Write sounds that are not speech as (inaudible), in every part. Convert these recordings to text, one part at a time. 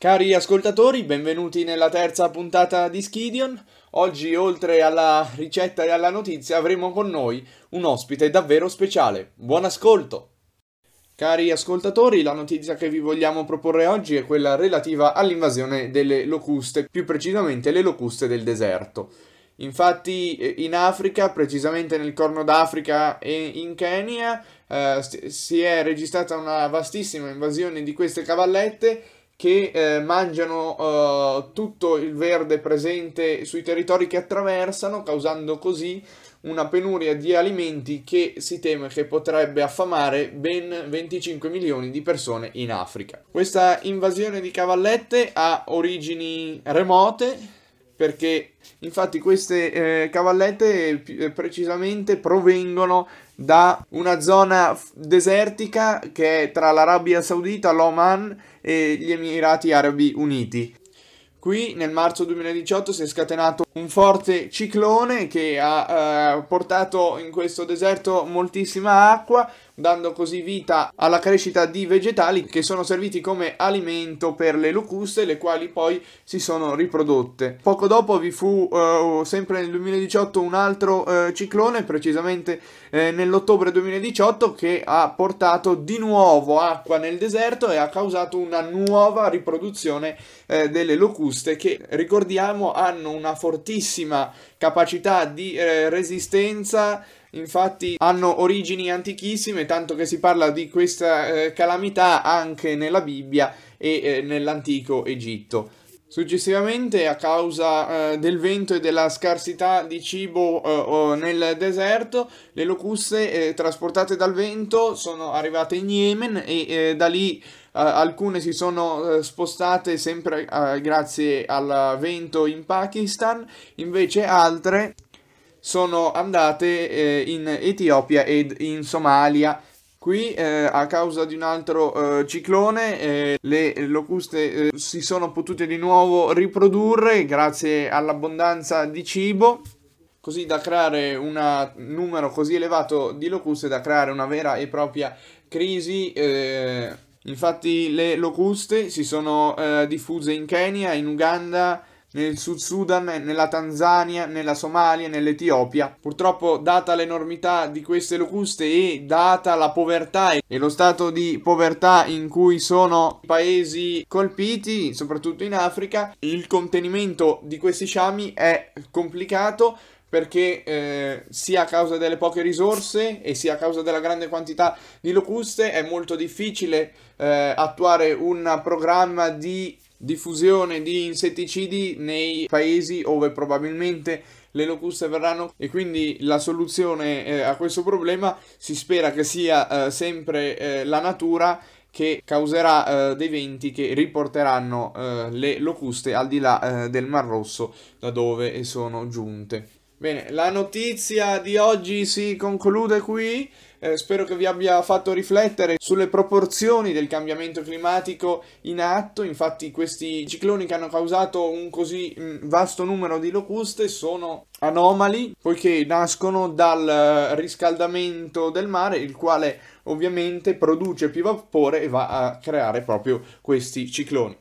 Cari ascoltatori, benvenuti nella terza puntata di Skidion. Oggi, oltre alla ricetta e alla notizia, avremo con noi un ospite davvero speciale. Buon ascolto! Cari ascoltatori, la notizia che vi vogliamo proporre oggi è quella relativa all'invasione delle locuste, più precisamente le locuste del deserto. Infatti eh, in Africa, precisamente nel Corno d'Africa e in Kenya, eh, si è registrata una vastissima invasione di queste cavallette che eh, mangiano uh, tutto il verde presente sui territori che attraversano, causando così una penuria di alimenti che si teme che potrebbe affamare ben 25 milioni di persone in Africa. Questa invasione di cavallette ha origini remote perché infatti queste eh, cavallette eh, precisamente provengono da una zona desertica che è tra l'Arabia Saudita, l'Oman e gli Emirati Arabi Uniti. Qui nel marzo 2018 si è scatenato un forte ciclone che ha eh, portato in questo deserto moltissima acqua, dando così vita alla crescita di vegetali che sono serviti come alimento per le locuste, le quali poi si sono riprodotte. Poco dopo vi fu, eh, sempre nel 2018, un altro eh, ciclone, precisamente eh, nell'ottobre 2018, che ha portato di nuovo acqua nel deserto e ha causato una nuova riproduzione eh, delle locuste che, ricordiamo, hanno una fortissima capacità di eh, resistenza infatti hanno origini antichissime, tanto che si parla di questa eh, calamità anche nella Bibbia e eh, nell'antico Egitto. Successivamente, a causa eh, del vento e della scarsità di cibo eh, nel deserto, le locuste eh, trasportate dal vento sono arrivate in Yemen e eh, da lì alcune si sono spostate sempre grazie al vento in Pakistan, invece altre sono andate eh, in Etiopia ed in Somalia. Qui eh, a causa di un altro eh, ciclone eh, le locuste eh, si sono potute di nuovo riprodurre grazie all'abbondanza di cibo, così da creare un numero così elevato di locuste da creare una vera e propria crisi. Eh, infatti le locuste si sono diffuse in Kenya, in Uganda, nel Sud Sudan, nella Tanzania, nella Somalia, nell'Etiopia. Purtroppo, data l'enormità di queste locuste e data la povertà e lo stato di povertà in cui sono i paesi colpiti, soprattutto in Africa, il contenimento di questi sciami è complicato perché eh, sia a causa delle poche risorse e sia a causa della grande quantità di locuste è molto difficile eh, attuare un programma di diffusione di insetticidi nei paesi dove probabilmente le locuste verranno e quindi la soluzione eh, a questo problema si spera che sia eh, sempre eh, la natura che causerà eh, dei venti che riporteranno eh, le locuste al di là eh, del Mar Rosso da dove sono giunte. Bene, la notizia di oggi si conclude qui. Eh, spero che vi abbia fatto riflettere sulle proporzioni del cambiamento climatico in atto. Infatti, questi cicloni che hanno causato un così mm, vasto numero di locuste sono anomali, poiché nascono dal riscaldamento del mare, il quale ovviamente produce più vapore e va a creare proprio questi cicloni.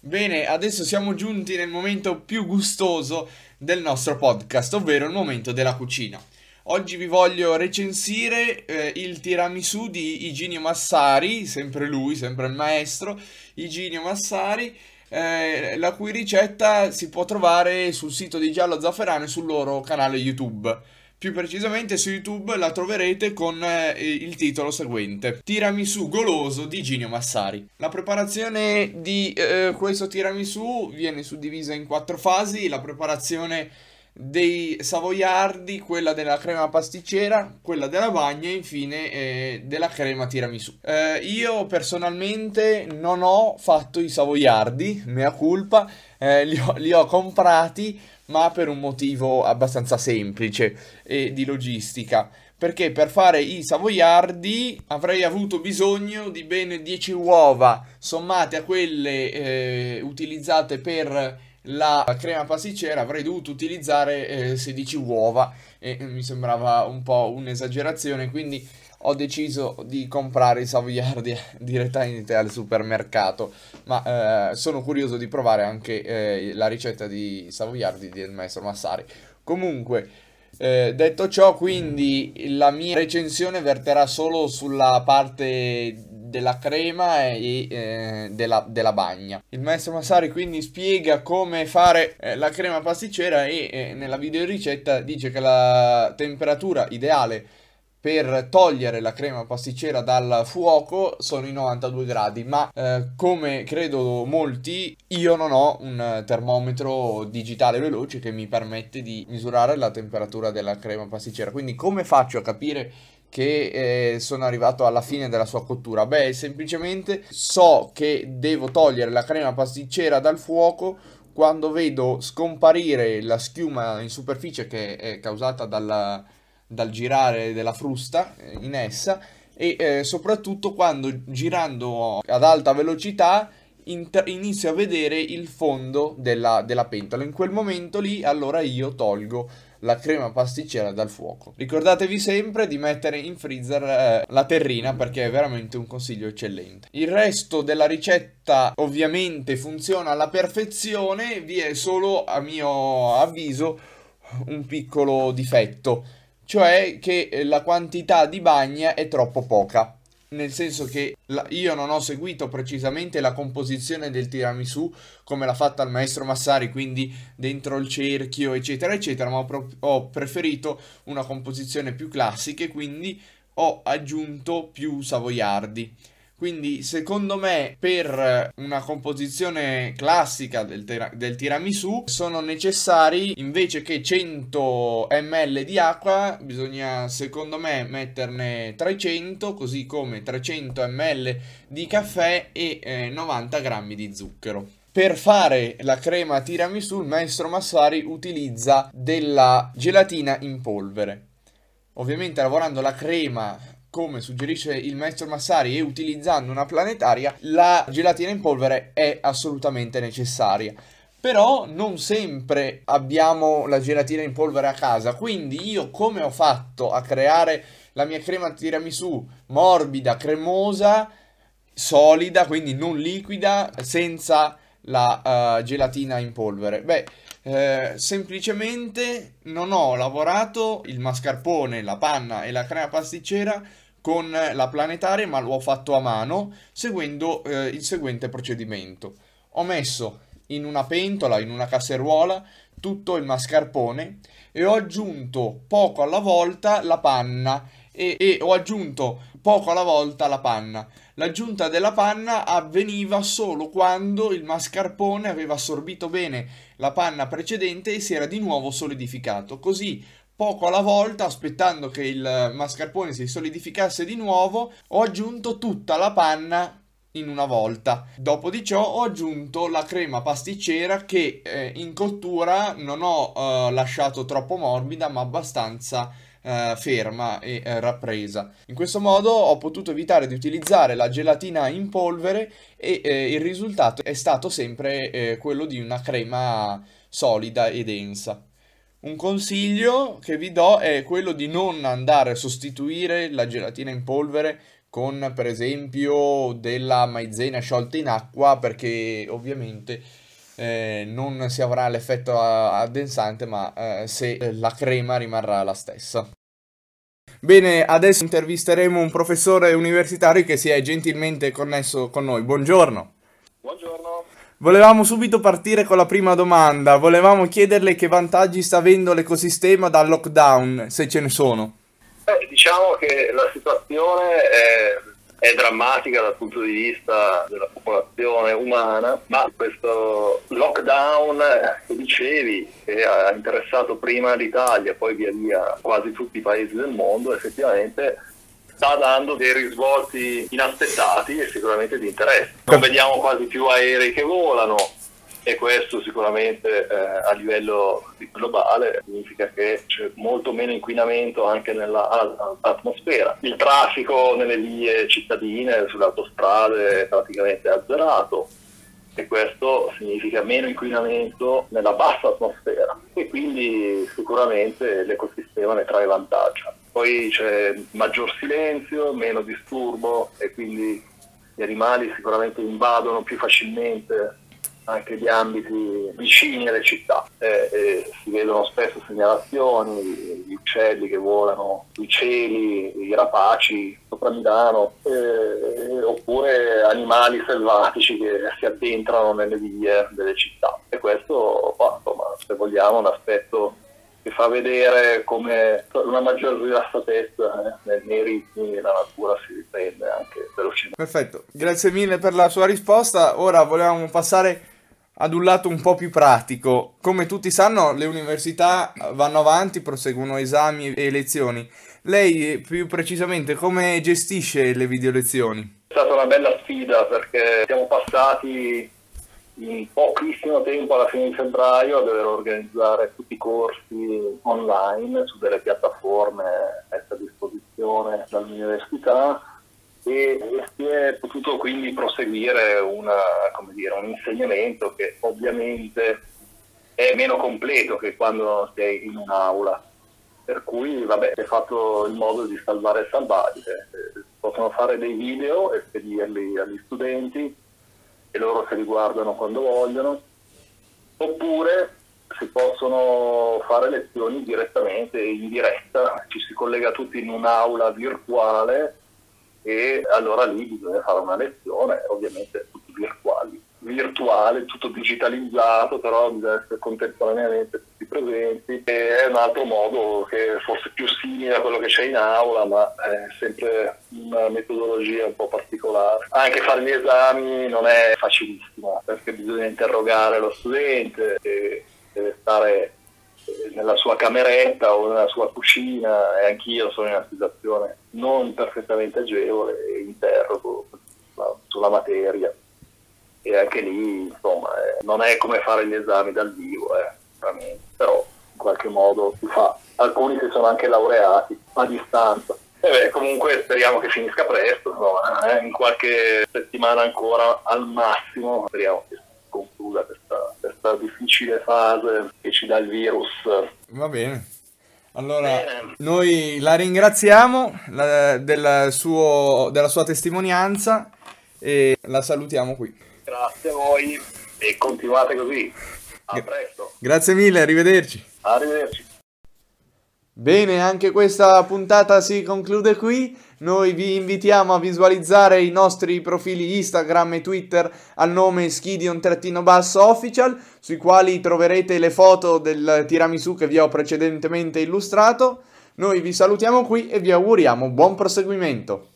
Bene, adesso siamo giunti nel momento più gustoso del nostro podcast, ovvero il momento della cucina. Oggi vi voglio recensire eh, il tiramisù di Iginio Massari, sempre lui, sempre il maestro, Iginio Massari, eh, la cui ricetta si può trovare sul sito di Giallo Zafferano e sul loro canale YouTube. Più precisamente su YouTube la troverete con eh, il titolo seguente: Tiramisù goloso di Ginio Massari. La preparazione di eh, questo tiramisù viene suddivisa in quattro fasi. La preparazione dei savoiardi, quella della crema pasticcera, quella della bagna e infine eh, della crema tiramisù. Eh, io personalmente non ho fatto i savoiardi, mea culpa, eh, li, ho, li ho comprati ma per un motivo abbastanza semplice e di logistica. Perché per fare i savoiardi avrei avuto bisogno di ben 10 uova sommate a quelle eh, utilizzate per la crema pasticcera avrei dovuto utilizzare eh, 16 uova e mi sembrava un po' un'esagerazione quindi ho deciso di comprare i savoiardi (laughs) direttamente al supermercato, ma eh, sono curioso di provare anche eh, la ricetta di savoiardi del maestro Massari. Comunque, eh, detto ciò, quindi la mia recensione verterà solo sulla parte della crema e eh, della, della, bagna. Il maestro Massari quindi spiega come fare eh, la crema pasticcera e eh, nella videoricetta dice che la temperatura ideale per togliere la crema pasticcera dal fuoco sono i 92 gradi, ma eh, come credo molti, io non ho un termometro digitale veloce che mi permette di misurare la temperatura della crema pasticcera. Quindi come faccio a capire che eh, sono arrivato alla fine della sua cottura? Beh, semplicemente so che devo togliere la crema pasticcera dal fuoco quando vedo scomparire la schiuma in superficie che è causata dalla dal girare della frusta eh, in essa e eh, soprattutto quando girando ad alta velocità inter- inizio a vedere il fondo della, della pentola. In quel momento lì allora io tolgo la crema pasticcera dal fuoco. Ricordatevi sempre di mettere in freezer eh, la terrina perché è veramente un consiglio eccellente. Il resto della ricetta ovviamente funziona alla perfezione, vi è solo a mio avviso un piccolo difetto cioè che eh, la quantità di bagna è troppo poca. Nel senso che la, io non ho seguito precisamente la composizione del tiramisù come l'ha fatta il maestro Massari, quindi dentro il cerchio, eccetera, eccetera, ma ho, pro- ho preferito una composizione più classica e quindi ho aggiunto più savoiardi. Quindi secondo me per una composizione classica del, tira- del, tiramisù sono necessari invece che 100 ml di acqua bisogna secondo me metterne 300 così come 300 ml di caffè e eh, 90 grammi di zucchero. Per fare la crema tiramisù il maestro Massari utilizza della gelatina in polvere. Ovviamente lavorando la crema come suggerisce il maestro Massari e utilizzando una planetaria, la gelatina in polvere è assolutamente necessaria. Però non sempre abbiamo la gelatina in polvere a casa, quindi io come ho fatto a creare la mia crema tiramisù morbida, cremosa, solida, quindi non liquida, senza la uh, gelatina in polvere? Beh, eh, semplicemente non ho lavorato il mascarpone, la panna e la crema pasticcera con la planetaria, ma l'ho fatto a mano seguendo eh, il seguente procedimento. Ho messo in una pentola, in una casseruola, tutto il mascarpone e ho aggiunto poco alla volta la panna e, e ho aggiunto poco alla volta la panna. L'aggiunta della panna avveniva solo quando il mascarpone aveva assorbito bene la panna precedente e si era di nuovo solidificato. Così poco alla volta, aspettando che il mascarpone si solidificasse di nuovo, ho aggiunto tutta la panna in una volta. Dopo di ciò ho aggiunto la crema pasticcera che eh, in cottura non ho eh, lasciato troppo morbida ma abbastanza eh, ferma e eh, rappresa. In questo modo ho potuto evitare di utilizzare la gelatina in polvere e eh, il risultato è stato sempre eh, quello di una crema solida e densa. Un consiglio che vi do è quello di non andare a sostituire la gelatina in polvere con per esempio della maizena sciolta in acqua perché ovviamente eh, non si avrà l'effetto addensante ma eh, se la crema rimarrà la stessa. Bene, adesso intervisteremo un professore universitario che si è gentilmente connesso con noi. Buongiorno. Volevamo subito partire con la prima domanda. Volevamo chiederle che vantaggi sta avendo l'ecosistema dal lockdown, se ce ne sono. Beh, diciamo che la situazione è, è, drammatica dal punto di vista della popolazione umana, ma questo lockdown che dicevi, che ha interessato prima l'Italia, poi via via quasi tutti i paesi del mondo, effettivamente sta dando dei risvolti inaspettati e sicuramente di interesse. Non vediamo quasi più aerei che volano e questo sicuramente eh, a livello globale significa che c'è molto meno inquinamento anche nell'atmosfera. Il traffico nelle vie cittadine, sulle autostrade è praticamente azzerato e questo significa meno inquinamento nella bassa atmosfera e quindi sicuramente l'ecosistema ne trae vantaggio. poi c'è maggior silenzio, meno disturbo e quindi gli animali sicuramente invadono più facilmente anche gli ambiti vicini alle città. Eh, eh, si vedono spesso segnalazioni, gli uccelli che volano sui cieli, i rapaci sopra Milano, eh, oppure animali selvatici che si addentrano nelle vie delle città. E questo, insomma, se vogliamo, è un aspetto che fa vedere come una maggiore rilassatezza eh, nei ritmi la natura si riprende anche velocemente. Perfetto, grazie mille per la sua risposta. Ora volevamo passare ad un lato un po' più pratico. Come tutti sanno, le università vanno avanti, proseguono esami e lezioni. Lei più precisamente come gestisce le video lezioni? È stata una bella sfida perché siamo passati in pochissimo tempo alla fine di febbraio a dover organizzare tutti i corsi online su delle piattaforme messe a disposizione dall'università e si è potuto quindi proseguire una, dire, un insegnamento che ovviamente è meno completo che quando sei in un'aula. Per cui vabbè, si è fatto il modo di salvare il salvabile. Possono fare dei video e spedirli agli studenti e loro se li guardano quando vogliono, oppure si possono fare lezioni direttamente in diretta, ci si collega tutti in un'aula virtuale e allora lì bisogna fare una lezione, ovviamente tutti virtuali, virtuale, tutto digitalizzato, però bisogna essere contemporaneamente tutti presenti è un altro modo che forse più simile a quello che c'è in aula, ma è sempre una metodologia un po' particolare. Anche fare gli esami non è facilissimo perché bisogna interrogare lo studente deve stare nella sua cameretta o nella sua cucina e anch'io sono in una situazione non perfettamente agevole e interrogo sulla materia. E anche lì insomma eh, non è come fare gli esami dal vivo eh, però in qualche modo si fa. Alcuni si sono anche laureati a distanza. E beh, comunque speriamo che finisca presto insomma, eh, in qualche settimana ancora al massimo speriamo che questa, difficile fase che ci dà il virus. Va bene. Allora, bene. noi la ringraziamo la, del suo, della sua testimonianza e la salutiamo qui. Grazie a voi e continuate così. A presto. Grazie mille, arrivederci. Arrivederci. Bene, anche questa puntata si conclude qui. Noi vi invitiamo a visualizzare i nostri profili Instagram e Twitter al nome Skidion-Official, sui quali troverete le foto del tiramisù che vi ho precedentemente illustrato. Noi vi salutiamo qui e vi auguriamo buon proseguimento.